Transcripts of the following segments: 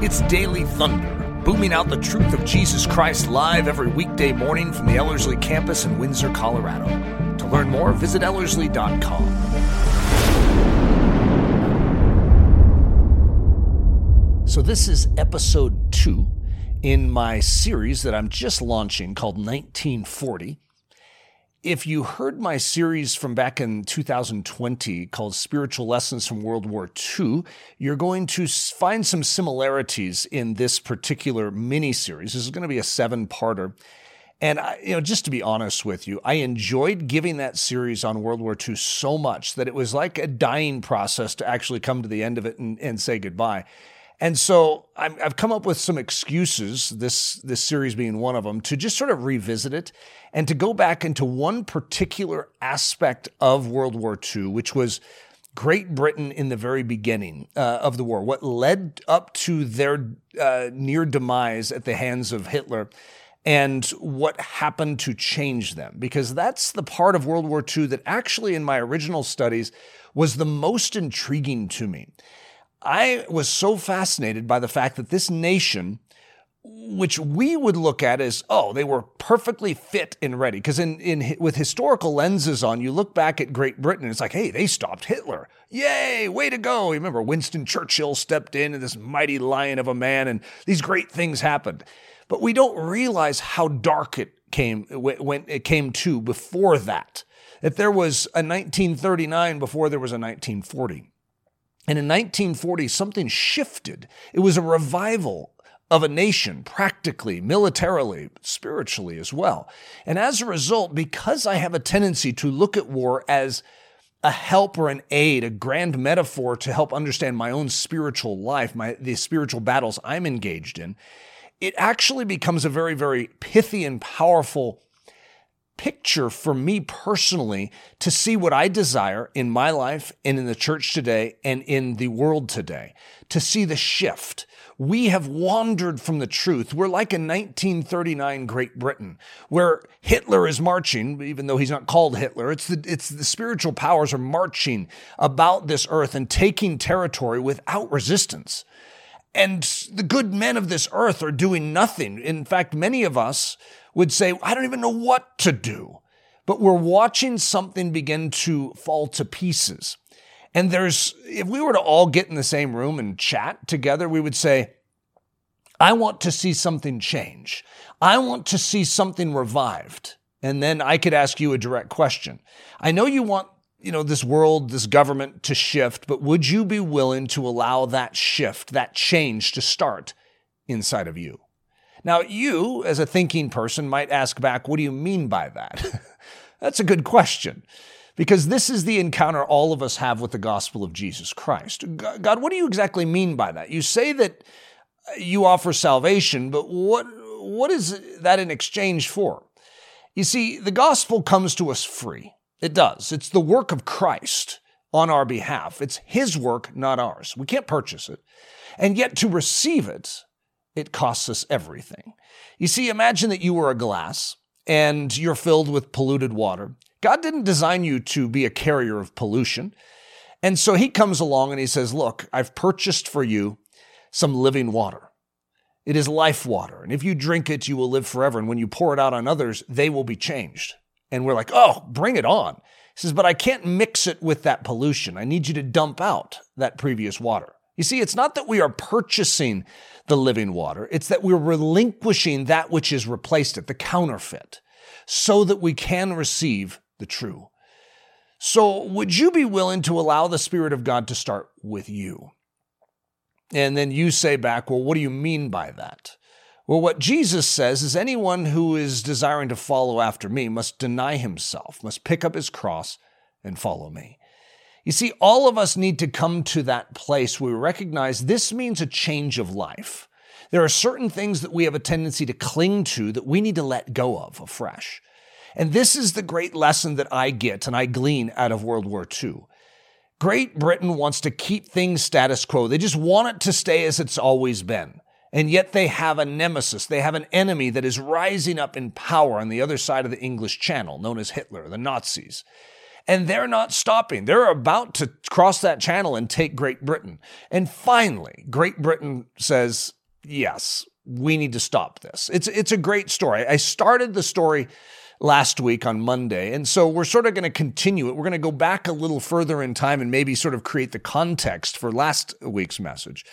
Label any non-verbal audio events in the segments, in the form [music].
It's Daily Thunder, booming out the truth of Jesus Christ live every weekday morning from the Ellerslie campus in Windsor, Colorado. To learn more, visit Ellerslie.com. So, this is episode two in my series that I'm just launching called 1940 if you heard my series from back in 2020 called Spiritual Lessons from World War II, you're going to find some similarities in this particular mini series. This is going to be a seven parter. And I, you know, just to be honest with you, I enjoyed giving that series on World War II so much that it was like a dying process to actually come to the end of it and, and say goodbye. And so i have come up with some excuses, this, this series being one of them, to just sort of revisit it and to go back into one particular aspect of World War II, which was Great Britain in the very beginning uh, of the war, what led up to their uh, near demise at the hands of Hitler, and what happened to change them. Because that's the part of World War II that actually, in my original studies, was the most intriguing to me. I was so fascinated by the fact that this nation, which we would look at as, oh, they were perfectly fit and ready. Because in, in with historical lenses on, you look back at Great Britain, and it's like, hey, they stopped Hitler. Yay, way to go. You remember Winston Churchill stepped in and this mighty lion of a man, and these great things happened. But we don't realize how dark it came when it came to before that. That there was a 1939 before there was a 1940. And in 1940, something shifted. It was a revival of a nation, practically, militarily, spiritually as well. And as a result, because I have a tendency to look at war as a help or an aid, a grand metaphor to help understand my own spiritual life, my the spiritual battles I'm engaged in, it actually becomes a very, very pithy and powerful picture for me personally to see what I desire in my life and in the church today and in the world today, to see the shift. We have wandered from the truth. We're like in 1939 Great Britain, where Hitler is marching, even though he's not called Hitler. It's the, it's the spiritual powers are marching about this earth and taking territory without resistance. And the good men of this earth are doing nothing. In fact, many of us would say, I don't even know what to do. But we're watching something begin to fall to pieces. And there's, if we were to all get in the same room and chat together, we would say, I want to see something change. I want to see something revived. And then I could ask you a direct question. I know you want, you know, this world, this government to shift, but would you be willing to allow that shift, that change to start inside of you? Now, you, as a thinking person, might ask back, what do you mean by that? [laughs] That's a good question. Because this is the encounter all of us have with the gospel of Jesus Christ. God, what do you exactly mean by that? You say that uh, you offer salvation, but what, what is that in exchange for? You see, the gospel comes to us free. It does. It's the work of Christ on our behalf. It's His work, not ours. We can't purchase it. And yet to receive it, it costs us everything. You see, imagine that you were a glass and you're filled with polluted water. God didn't design you to be a carrier of pollution. And so he comes along and he says, Look, I've purchased for you some living water. It is life water. And if you drink it, you will live forever. And when you pour it out on others, they will be changed. And we're like, Oh, bring it on. He says, But I can't mix it with that pollution. I need you to dump out that previous water. You see, it's not that we are purchasing the living water, it's that we're relinquishing that which is replaced it, the counterfeit, so that we can receive the true. So, would you be willing to allow the Spirit of God to start with you? And then you say back, well, what do you mean by that? Well, what Jesus says is anyone who is desiring to follow after me must deny himself, must pick up his cross and follow me. You see, all of us need to come to that place where we recognize this means a change of life. There are certain things that we have a tendency to cling to that we need to let go of afresh. And this is the great lesson that I get and I glean out of World War II. Great Britain wants to keep things status quo. They just want it to stay as it's always been. And yet they have a nemesis. They have an enemy that is rising up in power on the other side of the English Channel, known as Hitler, the Nazis. And they're not stopping. They're about to cross that channel and take Great Britain. And finally, Great Britain says, yes, we need to stop this. It's, it's a great story. I started the story last week on Monday. And so we're sort of going to continue it. We're going to go back a little further in time and maybe sort of create the context for last week's message.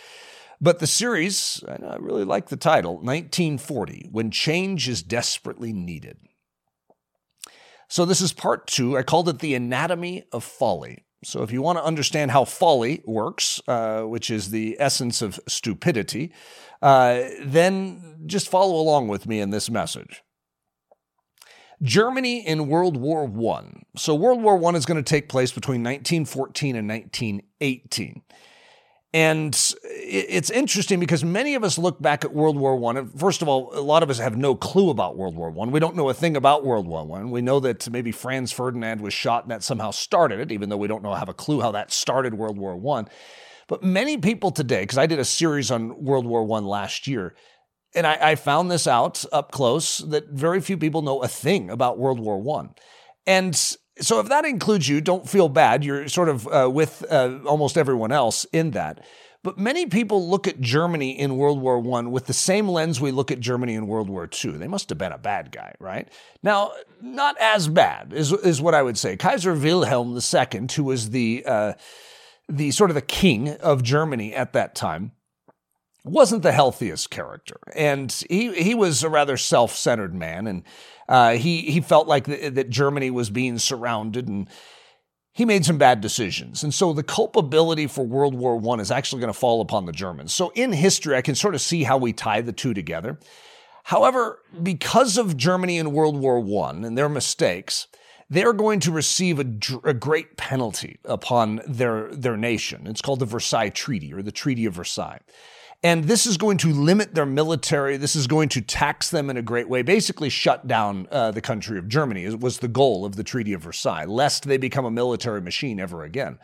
But the series, I really like the title 1940 When Change is Desperately Needed. So this is part two. I called it The Anatomy of Folly. So if you want to understand how folly works, uh, which is the essence of stupidity, uh, then just follow along with me in this message. Germany in World War I. So World War I is going to take place between 1914 and 1918. And it's interesting because many of us look back at World War I. First of all, a lot of us have no clue about World War I. We don't know a thing about World War I. We know that maybe Franz Ferdinand was shot and that somehow started it, even though we don't know have a clue how that started World War I. But many people today, because I did a series on World War I last year, and I, I, found this out up close that very few people know a thing about World War I. And so if that includes you, don't feel bad. You're sort of uh, with uh, almost everyone else in that. But many people look at Germany in World War I with the same lens we look at Germany in World War II. They must have been a bad guy, right? Now, not as bad is, is what I would say. Kaiser Wilhelm II, who was the, uh, the sort of the king of Germany at that time, wasn't the healthiest character. And he, he was a rather self centered man. And uh, he he felt like th- that Germany was being surrounded, and he made some bad decisions. And so the culpability for World War I is actually going to fall upon the Germans. So in history, I can sort of see how we tie the two together. However, because of Germany in World War I and their mistakes, they're going to receive a, a, great penalty upon their, their nation. It's called the Versailles Treaty or the Treaty of Versailles. And this is going to limit their military. This is going to tax them in a great way, basically shut down uh, the country of Germany, it was the goal of the Treaty of Versailles, lest they become a military machine ever again.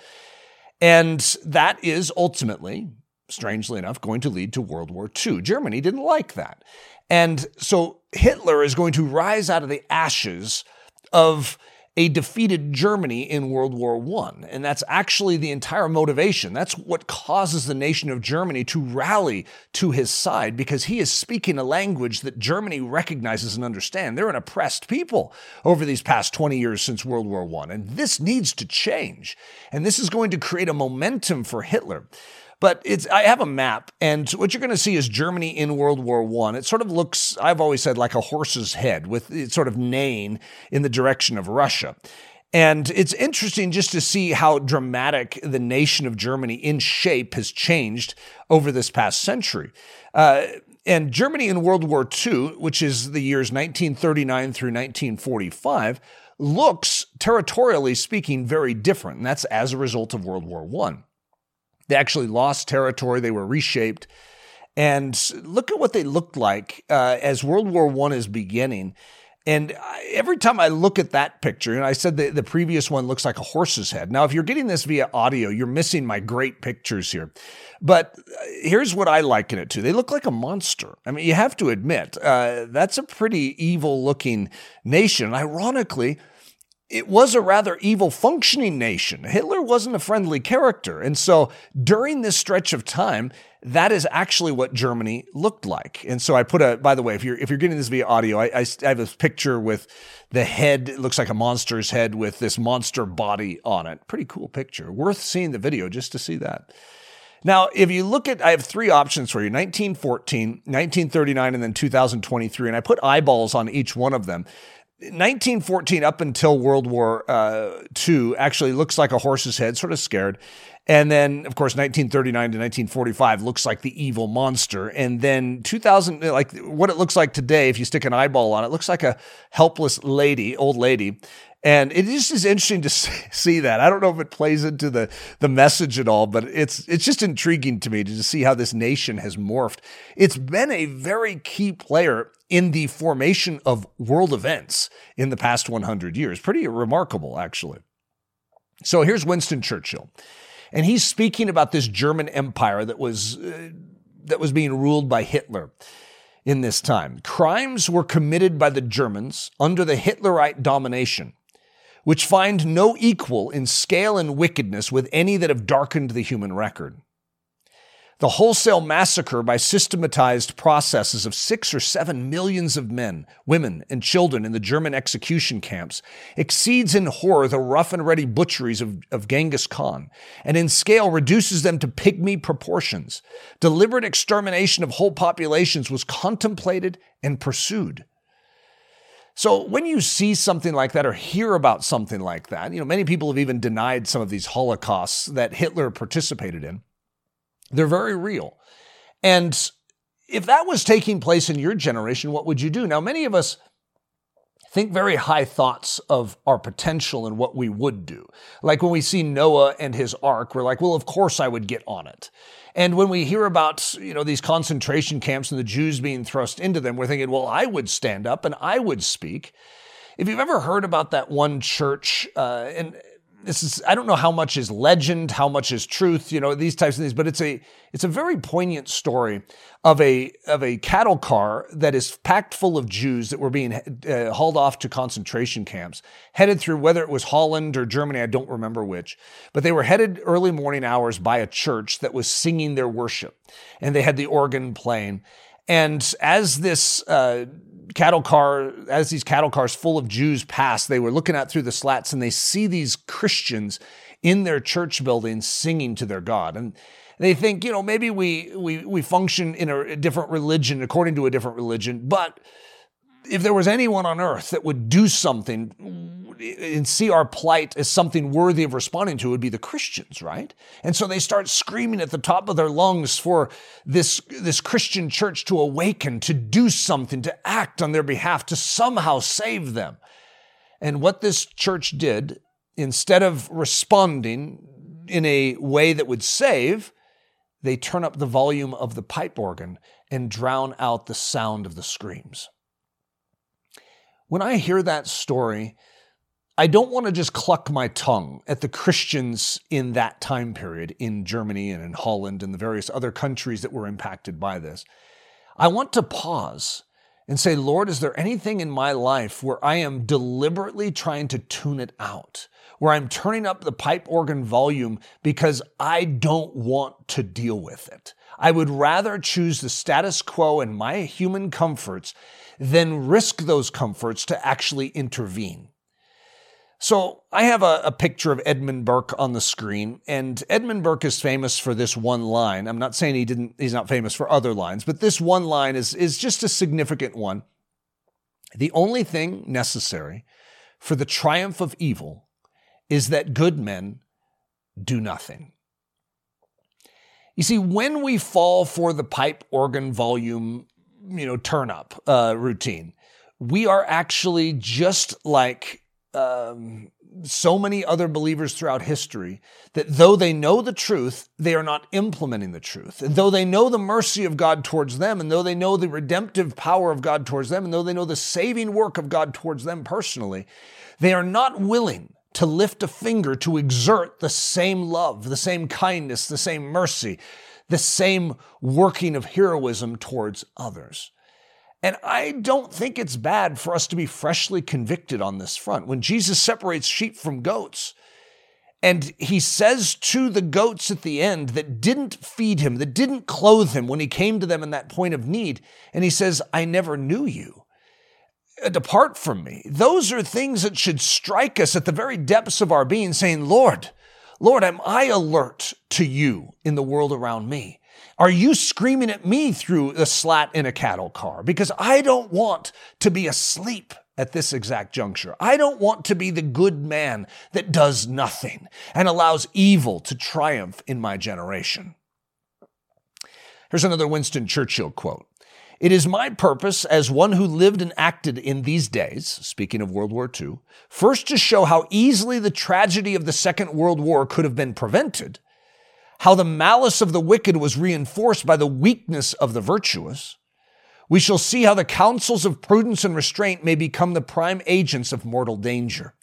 And that is ultimately, strangely enough, going to lead to World War II. Germany didn't like that. And so Hitler is going to rise out of the ashes of a defeated Germany in World War I. And that's actually the entire motivation. That's what causes the nation of Germany to rally to his side because he is speaking a language that Germany recognizes and understands. They're an oppressed people over these past 20 years since World War I. And this needs to change. And this is going to create a momentum for Hitler. But it's I have a map, and what you're going to see is Germany in World War One. It sort of looks, I've always said, like a horse's head with it sort of neighing in the direction of Russia. And it's interesting just to see how dramatic the nation of Germany in shape has changed over this past century. Uh, and Germany in World War II, which is the years 1939 through 1945, looks territorially speaking very different. And that's as a result of World War I. They actually lost territory, they were reshaped. And look at what they looked like uh, as World War I is beginning. And every time I look at that picture, and I said the, the previous one looks like a horse's head. Now, if you're getting this via audio, you're missing my great pictures here. But uh, here's what I liken it to they look like a monster. I mean, you have to admit, uh, that's a pretty evil looking nation. Ironically, it was a rather evil functioning nation. Hitler wasn't a friendly character. And so during this stretch of time, that is actually what Germany looked like. And so I put a, by the way, if you're, if you're getting this via audio, I, I, I have a picture with the head, it looks like a monster's head with this monster body on it. Pretty cool picture. Worth seeing the video just to see that. Now, if you look at, I have three options for you 1914, 1939, and then 2023. And I put eyeballs on each one of them. 1914 up until World War uh, II actually looks like a horse's head, sort of scared. And then, of course, 1939 to 1945 looks like the evil monster. And then 2000, like what it looks like today, if you stick an eyeball on it, looks like a helpless lady, old lady. And it just is interesting to [laughs] see that. I don't know if it plays into the, the message at all, but it's, it's just intriguing to me to see how this nation has morphed. It's been a very key player in the formation of world events in the past 100 years. Pretty remarkable, actually. So here's Winston Churchill, and he's speaking about this German empire that was, uh, that was being ruled by Hitler in this time. Crimes were committed by the Germans under the Hitlerite domination which find no equal in scale and wickedness with any that have darkened the human record. The wholesale massacre by systematized processes of six or seven millions of men, women, and children in the German execution camps exceeds in horror the rough and ready butcheries of, of Genghis Khan, and in scale reduces them to pygmy proportions. Deliberate extermination of whole populations was contemplated and pursued. So when you see something like that or hear about something like that, you know, many people have even denied some of these holocausts that Hitler participated in. They're very real. And if that was taking place in your generation, what would you do? Now, many of us think very high thoughts of our potential and what we would do. Like when we see Noah and his ark, we're like, well, of course I would get on it. And when we hear about, you know, these concentration camps and the Jews being thrust into them, we're thinking, well, I would stand up and I would speak. If you've ever heard about that one church, uh, and this is I don't know how much is legend, how much is truth, you know, these types of things, but it's a it's a very poignant story of a of a cattle car that is packed full of Jews that were being uh, hauled off to concentration camps, headed through whether it was Holland or Germany, I don't remember which, but they were headed early morning hours by a church that was singing their worship, and they had the organ playing, and as this uh, cattle car, as these cattle cars full of Jews pass, they were looking out through the slats and they see these Christians in their church buildings singing to their God. And they think, you know, maybe we we we function in a different religion according to a different religion, but if there was anyone on earth that would do something and see our plight as something worthy of responding to, it would be the Christians, right? And so they start screaming at the top of their lungs for this, this Christian church to awaken, to do something, to act on their behalf, to somehow save them. And what this church did, instead of responding in a way that would save, they turn up the volume of the pipe organ and drown out the sound of the screams. When I hear that story, I don't want to just cluck my tongue at the Christians in that time period in Germany and in Holland and the various other countries that were impacted by this. I want to pause and say, Lord, is there anything in my life where I am deliberately trying to tune it out, where I'm turning up the pipe organ volume because I don't want to deal with it? I would rather choose the status quo and my human comforts than risk those comforts to actually intervene. So I have a, a, picture of Edmund Burke on the screen, and Edmund Burke is famous for this one line. I'm not saying he didn't, he's not famous for other lines, but this one line is, is just a significant one. The only thing necessary for the triumph of evil is that good men do nothing. You see, when we fall for the pipe organ volume you know turn up uh, routine. We are actually just like um, so many other believers throughout history that though they know the truth, they are not implementing the truth. And though they know the mercy of God towards them, and though they know the redemptive power of God towards them, and though they know the saving work of God towards them personally, they are not willing to lift a finger to exert the same love, the same kindness, the same mercy, the same working of heroism towards others. And I don't think it's bad for us to be freshly convicted on this front. When Jesus separates sheep from goats, and he says to the goats at the end that didn't feed him, that didn't clothe him when he came to them in that point of need, and he says, I never knew you. Uh, depart from me. Those are things that should strike us at the very depths of our being, saying, Lord, Lord, am I alert to you in the world around me? Are you screaming at me through the slat in a cattle car? Because I don't want to be asleep at this exact juncture. I don't want to be the good man that does nothing and allows evil to triumph in my generation. Here's another Winston Churchill quote. It is my purpose as one who lived and acted in these days, speaking of World War II, first to show how easily the tragedy of the Second World War could have been prevented, how the malice of the wicked was reinforced by the weakness of the virtuous. We shall see how the counsels of prudence and restraint may become the prime agents of mortal danger.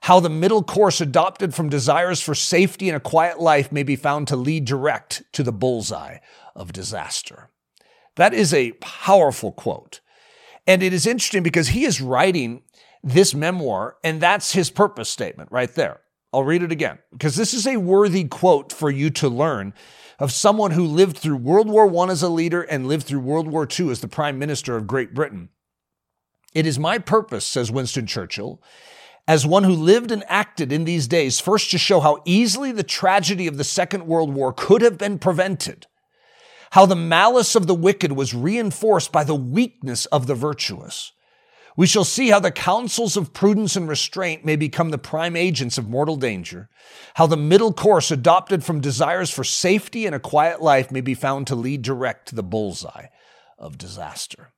How the middle course adopted from desires for safety and a quiet life may be found to lead direct to the bullseye of disaster. That is a powerful quote. And it is interesting because he is writing this memoir, and that's his purpose statement right there. I'll read it again because this is a worthy quote for you to learn of someone who lived through World War I as a leader and lived through World War II as the Prime Minister of Great Britain. It is my purpose, says Winston Churchill, as one who lived and acted in these days, first to show how easily the tragedy of the Second World War could have been prevented, how the malice of the wicked was reinforced by the weakness of the virtuous we shall see how the counsels of prudence and restraint may become the prime agents of mortal danger, how the middle course adopted from desires for safety and a quiet life may be found to lead direct to the bullseye of disaster.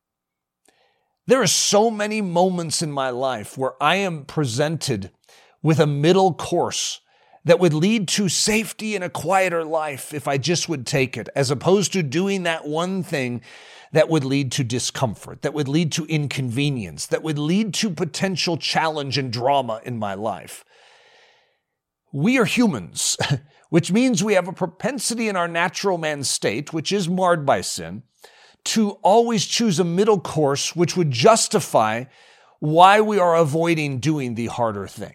There are so many moments in my life where I am presented with a middle course that would lead to safety and a quieter life if I just would take it, as opposed to doing that one thing that would lead to discomfort, that would lead to inconvenience, that would lead to potential challenge and drama in my life. We are humans, [laughs] which means we have a propensity in our natural man state, which is marred by sin, to always choose a middle course which would justify why we are avoiding doing the harder thing.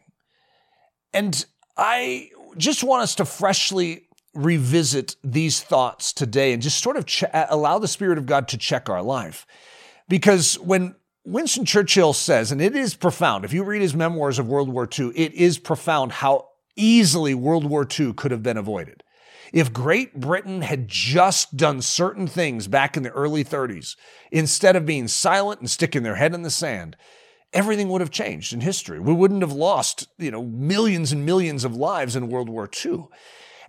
And I just want us to freshly revisit these thoughts today and just sort of ch- allow the Spirit of God to check our life. Because when Winston Churchill says, and it is profound, if you read his memoirs of World War II, it is profound how easily World War II could have been avoided. If Great Britain had just done certain things back in the early 30s, instead of being silent and sticking their head in the sand, everything would have changed in history. We wouldn't have lost, you know, millions and millions of lives in World War II.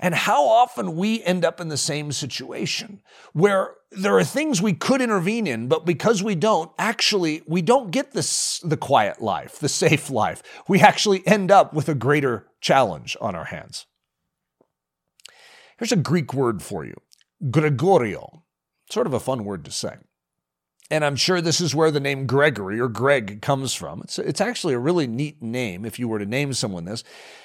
And how often we end up in the same situation where there are things we could intervene in, but because we don't, actually, we don't get this, the quiet life, the safe life. We actually end up with a greater challenge on our hands. Here's a Greek word for you Gregoreo. Sort of a fun word to say. And I'm sure this is where the name Gregory or Greg comes from. It's, it's actually a really neat name if you were to name someone this.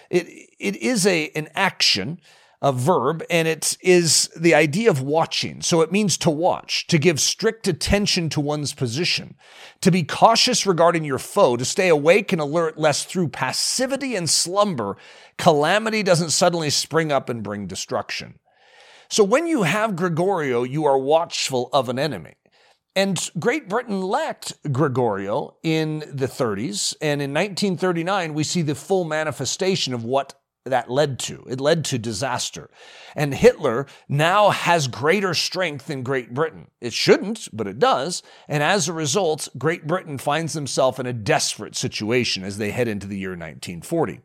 It, it is a, an action a verb, and it is the idea of watching. So it means to watch, to give strict attention to one's position, to be cautious regarding your foe, to stay awake and alert lest through passivity and slumber, calamity doesn't suddenly spring up and bring destruction. So when you have Gregoreo, you are watchful of an enemy. And Great Britain lacked Gregoreo in the 30s. And in 1939, we see the full manifestation of what that led to. It led to disaster. And Hitler now has greater strength than Great Britain. It shouldn't, but it does. And as a result, Great Britain finds themselves in a desperate situation as they head into the year 1940.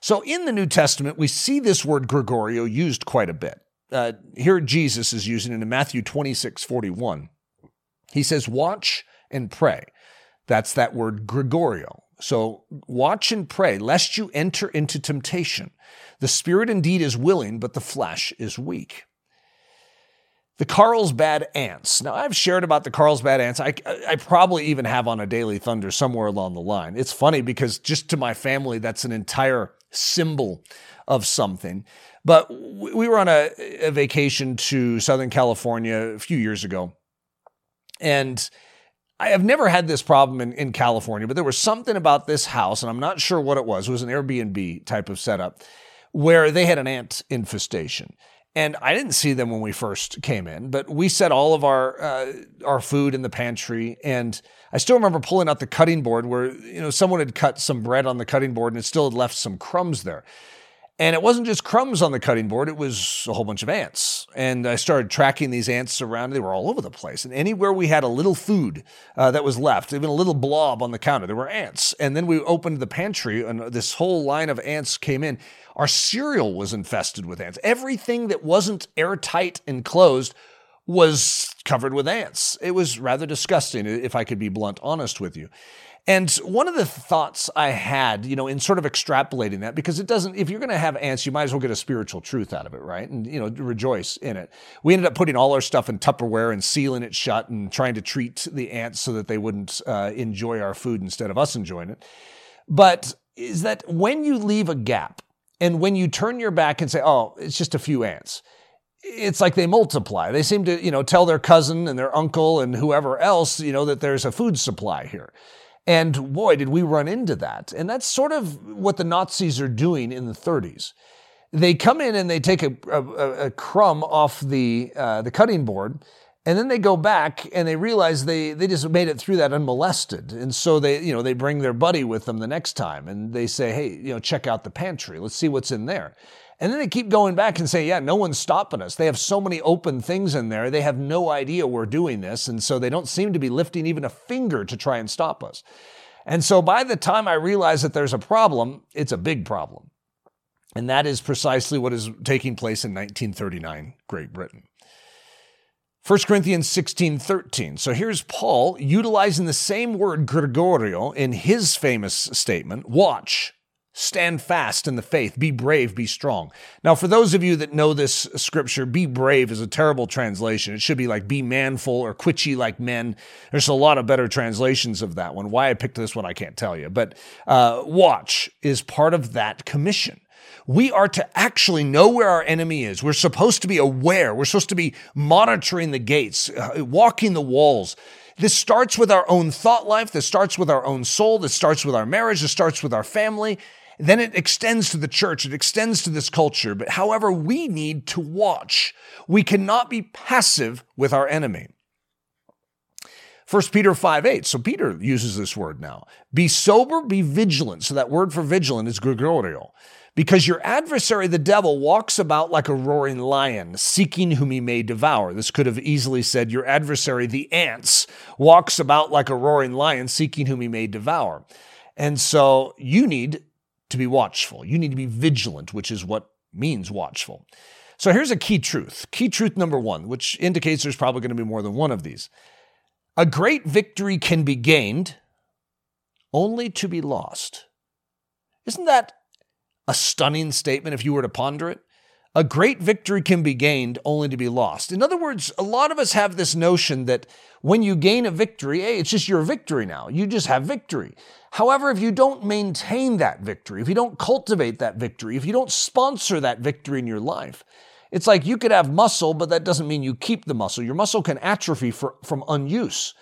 So in the New Testament, we see this word Gregoreo used quite a bit. Uh, here Jesus is using it in Matthew 26, 41. He says, watch and pray. That's that word Gregoreo. So watch and pray, lest you enter into temptation. The spirit indeed is willing, but the flesh is weak. The Carlsbad ants. Now, I've shared about the Carlsbad ants. I, I probably even have on a Daily Thunder somewhere along the line. It's funny because just to my family, that's an entire symbol of something. But we were on a, a vacation to Southern California a few years ago. And I have never had this problem in, in California, but there was something about this house, and I'm not sure what it was. It was an Airbnb type of setup where they had an ant infestation. And I didn't see them when we first came in, but we set all of our uh, our food in the pantry, and I still remember pulling out the cutting board where you know someone had cut some bread on the cutting board and it still had left some crumbs there. And it wasn't just crumbs on the cutting board, it was a whole bunch of ants. And I started tracking these ants around. They were all over the place. And anywhere we had a little food uh, that was left, even a little blob on the counter, there were ants. And then we opened the pantry, and this whole line of ants came in. Our cereal was infested with ants. Everything that wasn't airtight and closed was covered with ants. It was rather disgusting, if I could be blunt honest with you. And one of the thoughts I had, you know, in sort of extrapolating that, because it doesn't, if you're going to have ants, you might as well get a spiritual truth out of it, right? And, you know, rejoice in it. We ended up putting all our stuff in Tupperware and sealing it shut and trying to treat the ants so that they wouldn't uh, enjoy our food instead of us enjoying it. But is that when you leave a gap and when you turn your back and say, oh, it's just a few ants, it's like they multiply. They seem to, you know, tell their cousin and their uncle and whoever else, you know, that there's a food supply here. And boy, did we run into that. And that's sort of what the Nazis are doing in the 30s. They come in and they take a, a, a crumb off the, uh, the cutting board and then they go back and they realize they, they just made it through that unmolested. And so they, you know, they bring their buddy with them the next time and they say, hey, you know, check out the pantry. Let's see what's in there. And then they keep going back and say, yeah, no one's stopping us. They have so many open things in there. They have no idea we're doing this. And so they don't seem to be lifting even a finger to try and stop us. And so by the time I realize that there's a problem, it's a big problem. And that is precisely what is taking place in 1939, Great Britain. 1 Corinthians 16 13. So here's Paul utilizing the same word Gregoreo in his famous statement watch, stand fast in the faith, be brave, be strong. Now, for those of you that know this scripture, be brave is a terrible translation. It should be like be manful or quitchy like men. There's a lot of better translations of that one. Why I picked this one, I can't tell you. But uh, watch is part of that commission. We are to actually know where our enemy is. We're supposed to be aware. We're supposed to be monitoring the gates, uh, walking the walls. This starts with our own thought life. This starts with our own soul. This starts with our marriage. This starts with our family. Then it extends to the church. It extends to this culture. But however, we need to watch. We cannot be passive with our enemy. 1 Peter 5 8. So Peter uses this word now. Be sober, be vigilant. So that word for vigilant is Gregoreo because your adversary, the devil, walks about like a roaring lion, seeking whom he may devour. This could have easily said, Your adversary, the ants, walks about like a roaring lion, seeking whom he may devour. And so you need to be watchful. You need to be vigilant, which is what means watchful. So here's a key truth. Key truth number one, which indicates there's probably going to be more than one of these. A great victory can be gained only to be lost. Isn't that a stunning statement if you were to ponder it. A great victory can be gained only to be lost. In other words, a lot of us have this notion that when you gain a victory, hey, it's just your victory now. You just have victory. However, if you don't maintain that victory, if you don't cultivate that victory, if you don't sponsor that victory in your life, it's like you could have muscle, but that doesn't mean you keep the muscle. Your muscle can atrophy for, from unuse.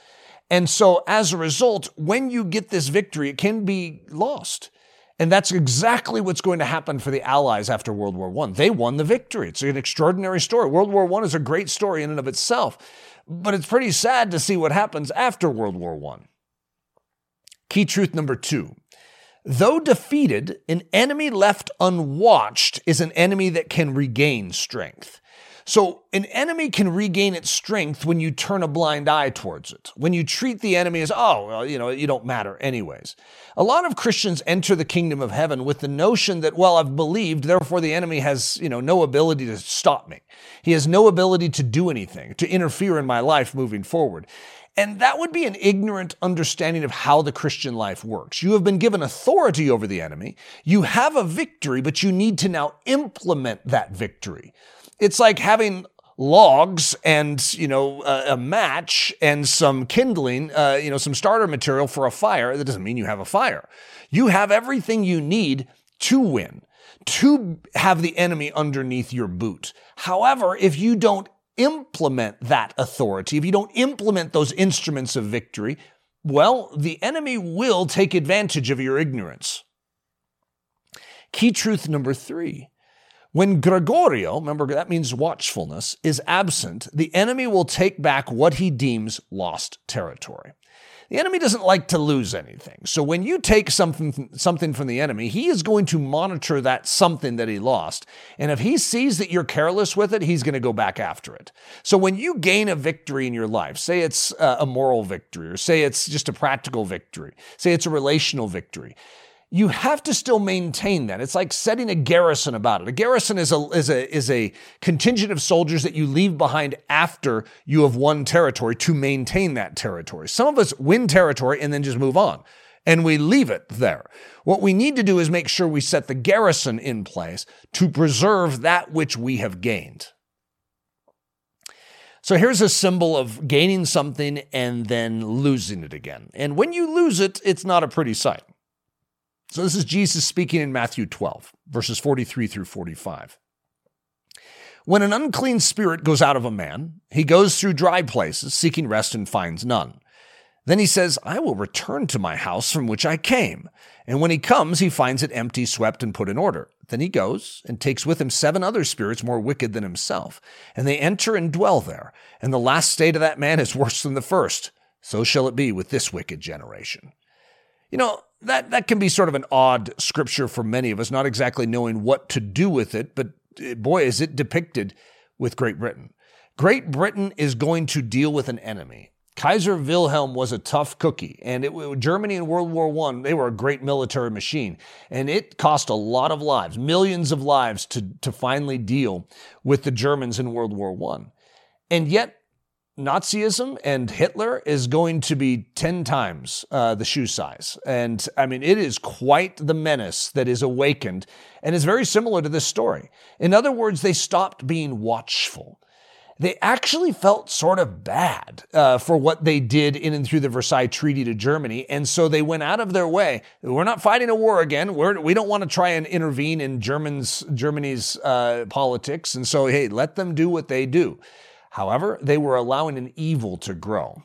And so as a result, when you get this victory, it can be lost. And that's exactly what's going to happen for the Allies after World War I. They won the victory. It's an extraordinary story. World War I is a great story in and of itself, but it's pretty sad to see what happens after World War I. Key truth number two. Though defeated, an enemy left unwatched is an enemy that can regain strength. So an enemy can regain its strength when you turn a blind eye towards it. When you treat the enemy as, oh, well, you know, you don't matter anyways. A lot of Christians enter the kingdom of heaven with the notion that, well, I've believed, therefore the enemy has, you know, no ability to stop me. He has no ability to do anything, to interfere in my life moving forward. And that would be an ignorant understanding of how the Christian life works. You have been given authority over the enemy. You have a victory, but you need to now implement that victory. It's like having logs and you know a, a match and some kindling uh, you know some starter material for a fire. That doesn't mean you have a fire. You have everything you need to win to have the enemy underneath your boot. However if you don't implement that authority if you don't implement those instruments of victory well the enemy will take advantage of your ignorance. Key truth number 3 when Gregoreo, remember that means watchfulness, is absent, the enemy will take back what he deems lost territory. The enemy doesn't like to lose anything. So when you take something, something from the enemy, he is going to monitor that something that he lost. And if he sees that you're careless with it, he's going to go back after it. So when you gain a victory in your life, say it's uh, a moral victory, or say it's just a practical victory, say it's a relational victory, you have to still maintain that. It's like setting a garrison about it. A garrison is a, is a, is a contingent of soldiers that you leave behind after you have won territory to maintain that territory. Some of us win territory and then just move on and we leave it there. What we need to do is make sure we set the garrison in place to preserve that which we have gained. So here's a symbol of gaining something and then losing it again. And when you lose it, it's not a pretty sight. So this is Jesus speaking in Matthew 12, verses 43 through 45. When an unclean spirit goes out of a man, he goes through dry places, seeking rest and finds none. Then he says, I will return to my house from which I came. And when he comes, he finds it empty, swept, and put in order. Then he goes and takes with him seven other spirits more wicked than himself. And they enter and dwell there. And the last state of that man is worse than the first. So shall it be with this wicked generation. You know, that, that can be sort of an odd scripture for many of us, not exactly knowing what to do with it, but eh, boy, is it depicted with Great Britain. Great Britain is going to deal with an enemy. Kaiser Wilhelm was a tough cookie, and it, Germany in World War I, they were a great military machine, and it cost a lot of lives, millions of lives, to, to finally deal with the Germans in World War I. And yet, Nazism and Hitler is going to be 10 times uh, the shoe size. And I mean, it is quite the menace that is awakened and is very similar to this story. In other words, they stopped being watchful they actually felt sort of bad uh, for what they did in and through the Versailles Treaty to Germany. And so they went out of their way. We're not fighting a war again. We're, we don't want to try and intervene in Germans, Germany's uh, politics. And so, hey, let them do what they do. However, they were allowing an evil to grow.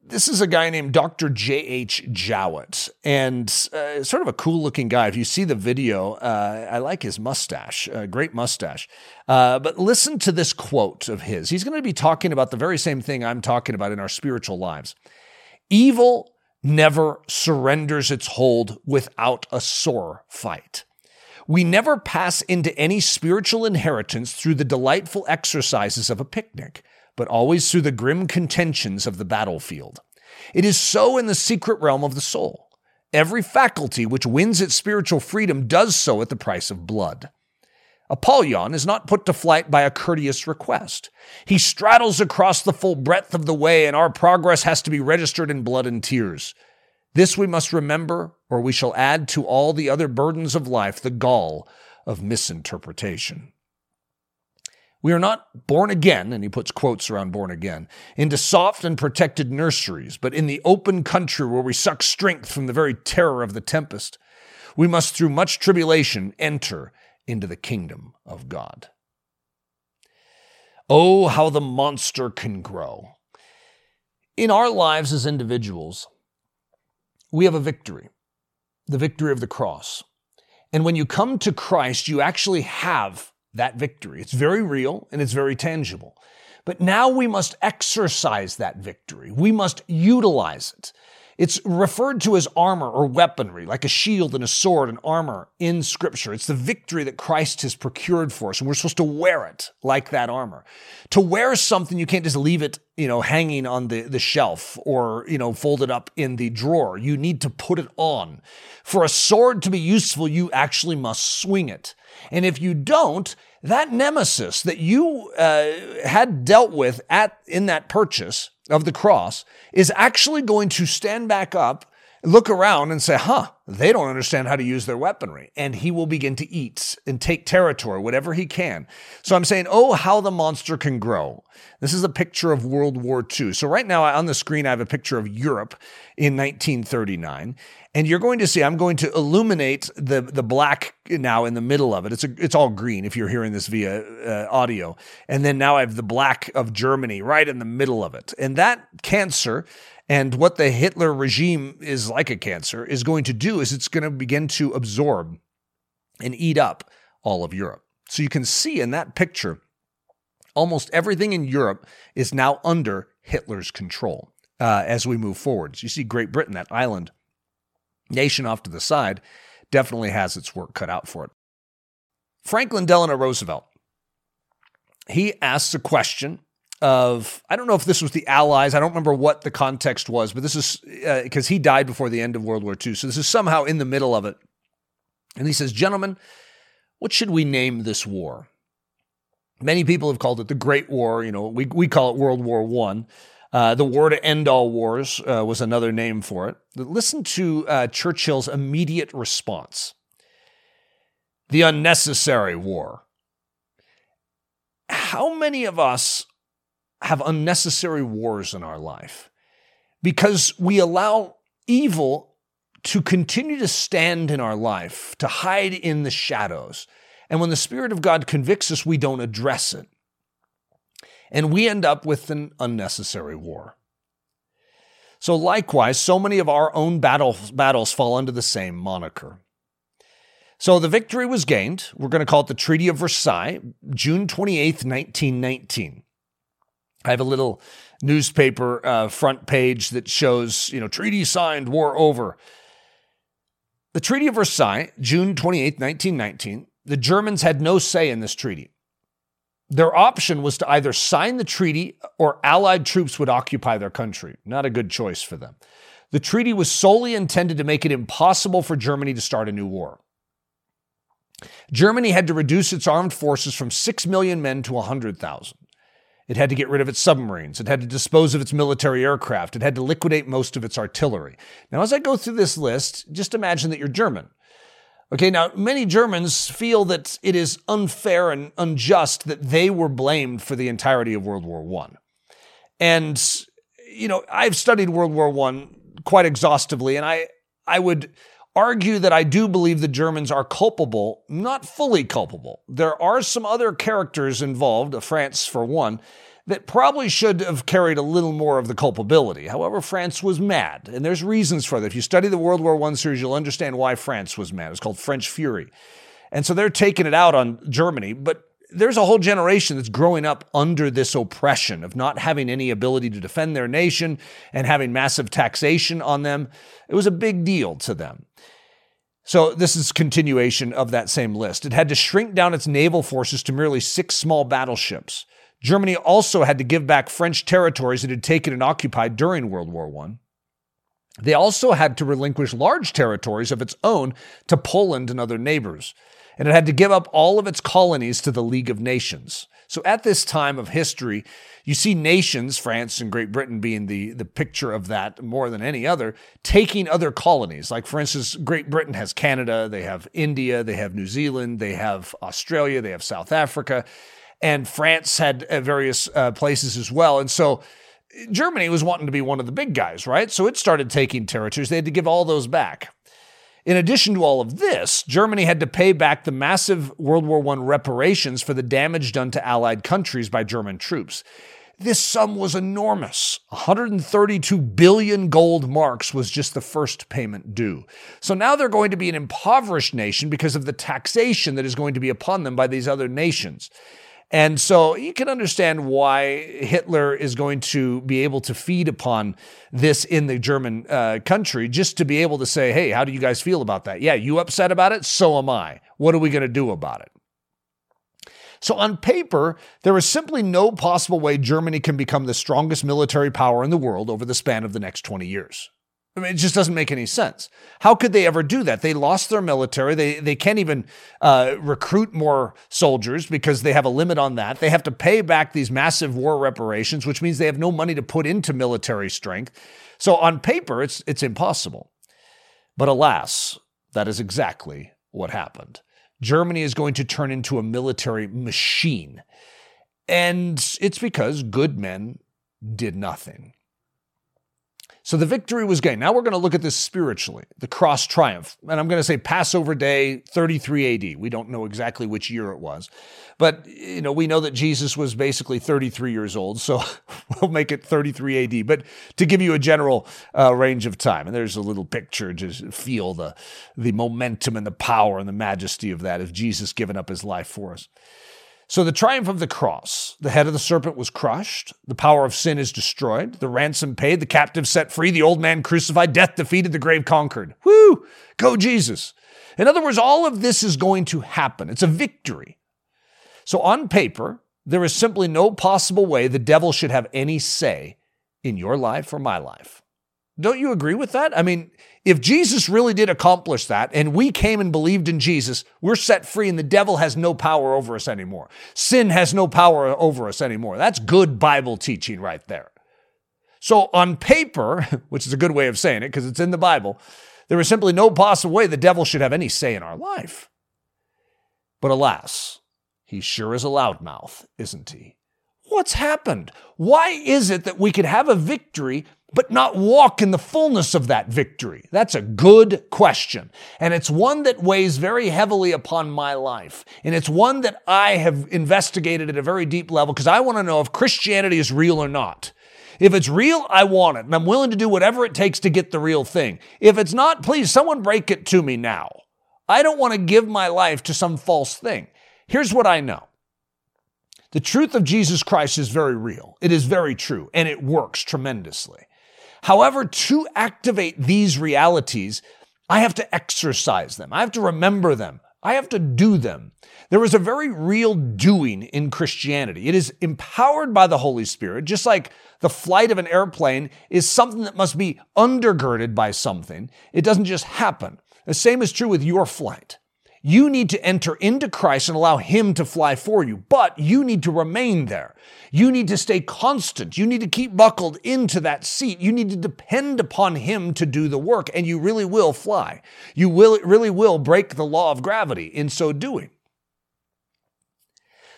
This is a guy named Dr. J.H. Jowett, and uh, sort of a cool looking guy. If you see the video, uh, I like his mustache, great mustache. Uh, but listen to this quote of his. He's going to be talking about the very same thing I'm talking about in our spiritual lives. Evil never surrenders its hold without a sore fight. We never pass into any spiritual inheritance through the delightful exercises of a picnic but always through the grim contentions of the battlefield. It is so in the secret realm of the soul. Every faculty which wins its spiritual freedom does so at the price of blood. Apollyon is not put to flight by a courteous request. He straddles across the full breadth of the way, and our progress has to be registered in blood and tears. This we must remember, or we shall add to all the other burdens of life the gall of misinterpretation. We are not born again, and he puts quotes around born again, into soft and protected nurseries, but in the open country where we suck strength from the very terror of the tempest. We must, through much tribulation, enter into the kingdom of God. Oh, how the monster can grow. In our lives as individuals, we have a victory the victory of the cross. And when you come to Christ, you actually have that victory. It's very real and it's very tangible. But now we must exercise that victory. We must utilize it. It's referred to as armor or weaponry, like a shield and a sword and armor in Scripture. It's the victory that Christ has procured for us, and we're supposed to wear it like that armor. To wear something, you can't just leave it, you know, hanging on the, the shelf or, you know, folded up in the drawer. You need to put it on. For a sword to be useful, you actually must swing it. And if you don't, that nemesis that you uh, had dealt with at in that purchase of the cross is actually going to stand back up, look around, and say, "Huh, they don't understand how to use their weaponry," and he will begin to eat and take territory, whatever he can. So I'm saying, "Oh, how the monster can grow." This is a picture of World War II. So right now on the screen, I have a picture of Europe in 1939, and you're going to see I'm going to illuminate the the black now in the middle of it. It's a, it's all green if you're hearing this via uh, audio, and then now I have the black of Germany right in the middle of it, and that cancer. And what the Hitler regime is like a cancer is going to do is it's going to begin to absorb and eat up all of Europe. So you can see in that picture, almost everything in Europe is now under Hitler's control uh, as we move forward. So you see Great Britain, that island nation off to the side definitely has its work cut out for it. Franklin Delano Roosevelt, he asks a question of, I don't know if this was the Allies, I don't remember what the context was, but this is because uh, he died before the end of World War II. So this is somehow in the middle of it. And he says, Gentlemen, what should we name this war? Many people have called it the Great War. You know, we, we call it World War One. Uh, the war to end all wars uh, was another name for it. Listen to uh, Churchill's immediate response the unnecessary war. How many of us have unnecessary wars in our life? Because we allow evil to continue to stand in our life, to hide in the shadows. And when the Spirit of God convicts us, we don't address it. And we end up with an unnecessary war. So, likewise, so many of our own battles, battles fall under the same moniker. So, the victory was gained. We're going to call it the Treaty of Versailles, June 28th, 1919. I have a little newspaper uh, front page that shows, you know, treaty signed, war over. The Treaty of Versailles, June 28, 1919, the Germans had no say in this treaty. Their option was to either sign the treaty or Allied troops would occupy their country. Not a good choice for them. The treaty was solely intended to make it impossible for Germany to start a new war. Germany had to reduce its armed forces from 6 million men to 100,000. It had to get rid of its submarines. It had to dispose of its military aircraft. It had to liquidate most of its artillery. Now, as I go through this list, just imagine that you're German. Okay, now many Germans feel that it is unfair and unjust that they were blamed for the entirety of World War I. And, you know, I've studied World War I quite exhaustively, and I, I would argue that I do believe the Germans are culpable, not fully culpable. There are some other characters involved, France for one, that probably should have carried a little more of the culpability. However, France was mad, and there's reasons for that. If you study the World War I series, you'll understand why France was mad. It's called French Fury. And so they're taking it out on Germany, but there's a whole generation that's growing up under this oppression of not having any ability to defend their nation and having massive taxation on them. It was a big deal to them. So this is continuation of that same list. It had to shrink down its naval forces to merely six small battleships. Germany also had to give back French territories it had taken and occupied during World War I. They also had to relinquish large territories of its own to Poland and other neighbors. And it had to give up all of its colonies to the League of Nations. So at this time of history, you see nations, France and Great Britain being the, the picture of that more than any other, taking other colonies. Like, for instance, Great Britain has Canada, they have India, they have New Zealand, they have Australia, they have South Africa and France had uh, various uh, places as well. And so Germany was wanting to be one of the big guys, right? So it started taking territories. They had to give all those back. In addition to all of this, Germany had to pay back the massive World War I reparations for the damage done to Allied countries by German troops. This sum was enormous. 132 billion gold marks was just the first payment due. So now they're going to be an impoverished nation because of the taxation that is going to be upon them by these other nations. And so you can understand why Hitler is going to be able to feed upon this in the German uh, country, just to be able to say, hey, how do you guys feel about that? Yeah, you upset about it? So am I. What are we going to do about it? So, on paper, there is simply no possible way Germany can become the strongest military power in the world over the span of the next 20 years. I mean, it just doesn't make any sense. How could they ever do that? They lost their military. They they can't even uh, recruit more soldiers because they have a limit on that. They have to pay back these massive war reparations, which means they have no money to put into military strength. So on paper, it's it's impossible. But alas, that is exactly what happened. Germany is going to turn into a military machine, and it's because good men did nothing. So the victory was gained. Now we're going to look at this spiritually, the cross triumph. And I'm going to say Passover Day 33 AD. We don't know exactly which year it was. But you know, we know that Jesus was basically 33 years old, so [laughs] we'll make it 33 AD. But to give you a general uh, range of time, and there's a little picture to feel the the momentum and the power and the majesty of that of Jesus giving up his life for us. So, the triumph of the cross the head of the serpent was crushed, the power of sin is destroyed, the ransom paid, the captive set free, the old man crucified, death defeated, the grave conquered. Woo! Go, Jesus. In other words, all of this is going to happen. It's a victory. So, on paper, there is simply no possible way the devil should have any say in your life or my life. Don't you agree with that? I mean, if Jesus really did accomplish that and we came and believed in Jesus, we're set free and the devil has no power over us anymore. Sin has no power over us anymore. That's good Bible teaching right there. So, on paper, [laughs] which is a good way of saying it because it's in the Bible, there is simply no possible way the devil should have any say in our life. But alas, he sure is a loudmouth, isn't he? What's happened? Why is it that we could have a victory but not walk in the fullness of that victory? That's a good question. And it's one that weighs very heavily upon my life. And it's one that I have investigated at a very deep level because I want to know if Christianity is real or not. If it's real, I want it, and I'm willing to do whatever it takes to get the real thing. If it's not, please, someone break it to me now. I don't want to give my life to some false thing. Here's what I know the truth of Jesus Christ is very real, it is very true, and it works tremendously. However, to activate these realities, I have to exercise them, I have to remember them, I have to do them. There is a very real doing in Christianity. It is empowered by the Holy Spirit, just like the flight of an airplane is something that must be undergirded by something. It doesn't just happen. The same is true with your flight. You need to enter into Christ and allow Him to fly for you, but you need to remain there. You need to stay constant. You need to keep buckled into that seat. You need to depend upon Him to do the work, and you really will fly. You will, really will break the law of gravity in so doing.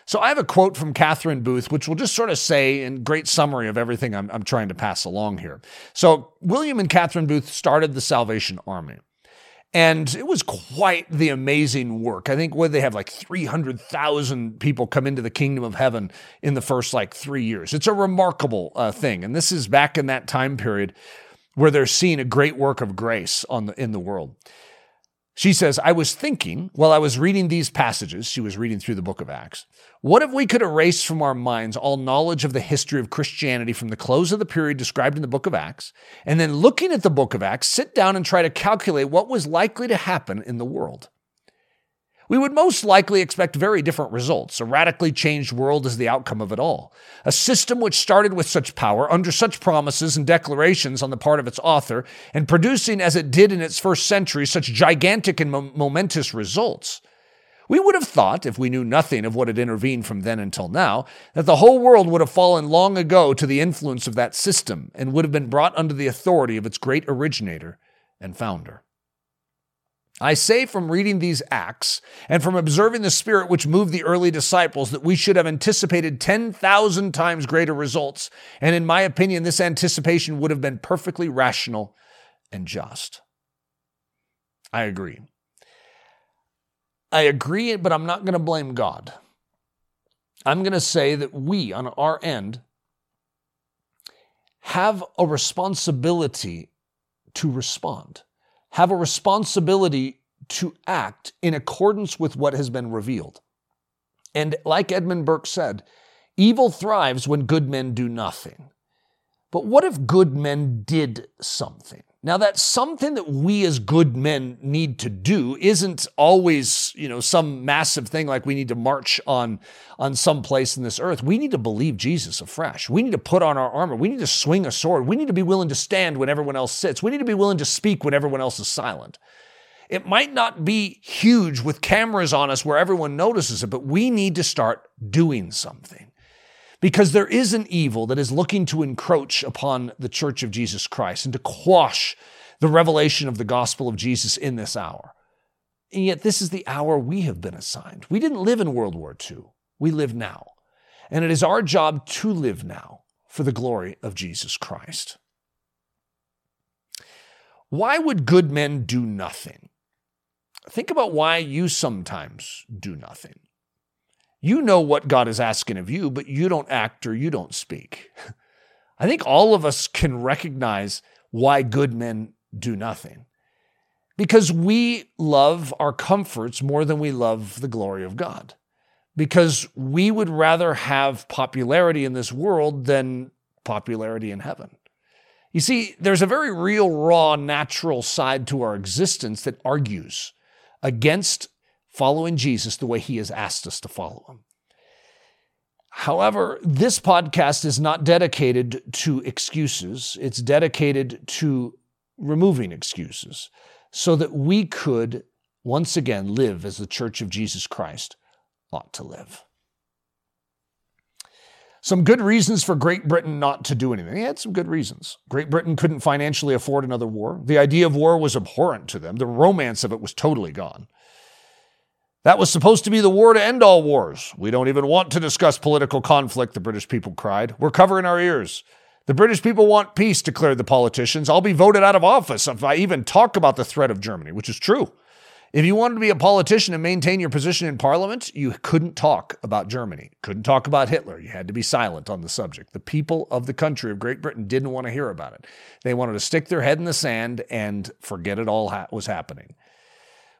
So I have a quote from Catherine Booth, which will just sort of say in great summary of everything I'm, I'm trying to pass along here. So William and Catherine Booth started the Salvation Army. And it was quite the amazing work. I think what they have like 300,000 people come into the kingdom of heaven in the first like three years. It's a remarkable uh, thing. And this is back in that time period where they're seeing a great work of grace on the, in the world. She says, I was thinking while I was reading these passages, she was reading through the book of Acts, what if we could erase from our minds all knowledge of the history of Christianity from the close of the period described in the book of Acts, and then looking at the book of Acts, sit down and try to calculate what was likely to happen in the world? We would most likely expect very different results. A radically changed world is the outcome of it all. A system which started with such power, under such promises and declarations on the part of its author, and producing as it did in its first century such gigantic and mo- momentous results. We would have thought, if we knew nothing of what had intervened from then until now, that the whole world would have fallen long ago to the influence of that system and would have been brought under the authority of its great originator and founder. I say from reading these Acts and from observing the Spirit which moved the early disciples that we should have anticipated 10,000 times greater results. And in my opinion, this anticipation would have been perfectly rational and just. I agree. I agree, but I'm not going to blame God. I'm going to say that we, on our end, have a responsibility to respond have a responsibility to act in accordance with what has been revealed. And like Edmund Burke said, evil thrives when good men do nothing. But what if good men did something? Now, that something that we as good men need to do isn't always, you know, some massive thing like we need to march on, on some place in this earth. We need to believe Jesus afresh. We need to put on our armor. We need to swing a sword. We need to be willing to stand when everyone else sits. We need to be willing to speak when everyone else is silent. It might not be huge with cameras on us where everyone notices it, but we need to start doing something because there is an evil that is looking to encroach upon the church of Jesus Christ and to quash the revelation of the gospel of Jesus in this hour. And yet, this is the hour we have been assigned. We didn't live in World War II, we live now. And it is our job to live now for the glory of Jesus Christ. Why would good men do nothing? Think about why you sometimes do nothing. You know what God is asking of you, but you don't act or you don't speak. [laughs] I think all of us can recognize why good men do nothing. Because we love our comforts more than we love the glory of God. Because we would rather have popularity in this world than popularity in heaven. You see, there's a very real, raw, natural side to our existence that argues against following Jesus the way he has asked us to follow him. However, this podcast is not dedicated to excuses. It's dedicated to removing excuses so that we could once again live as the church of Jesus Christ ought to live. Some good reasons for Great Britain not to do anything. They had some good reasons. Great Britain couldn't financially afford another war. The idea of war was abhorrent to them. The romance of it was totally gone. That was supposed to be the war to end all wars. We don't even want to discuss political conflict, the British people cried. We're covering our ears. The British people want peace, declared the politicians. I'll be voted out of office if I even talk about the threat of Germany, which is true. If you wanted to be a politician and maintain your position in parliament, you couldn't talk about Germany, couldn't talk about Hitler. You had to be silent on the subject. The people of the country of Great Britain didn't want to hear about it. They wanted to stick their head in the sand and forget it all ha- was happening.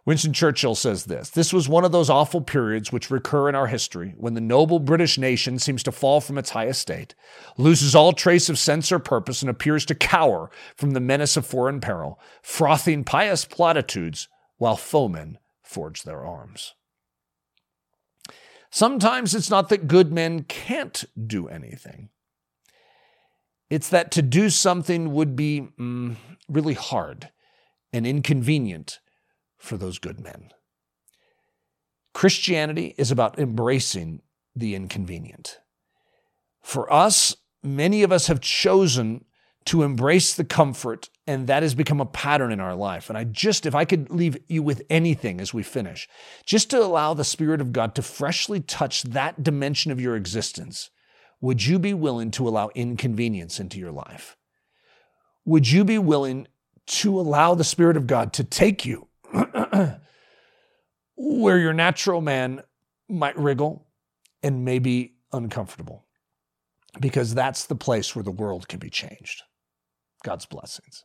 Winston Churchill says this This was one of those awful periods which recur in our history when the noble British nation seems to fall from its high estate, loses all trace of sense or purpose, and appears to cower from the menace of foreign peril, frothing pious platitudes while foemen forge their arms. Sometimes it's not that good men can't do anything. It's that to do something would be mm, really hard and inconvenient for those good men. Christianity is about embracing the inconvenient. For us, many of us have chosen to embrace the comfort, and that has become a pattern in our life. And I just, if I could leave you with anything as we finish, just to allow the Spirit of God to freshly touch that dimension of your existence, would you be willing to allow inconvenience into your life? Would you be willing to allow the Spirit of God to take you [clears throat] where your natural man might wriggle and may be uncomfortable? Because that's the place where the world can be changed. God's blessings.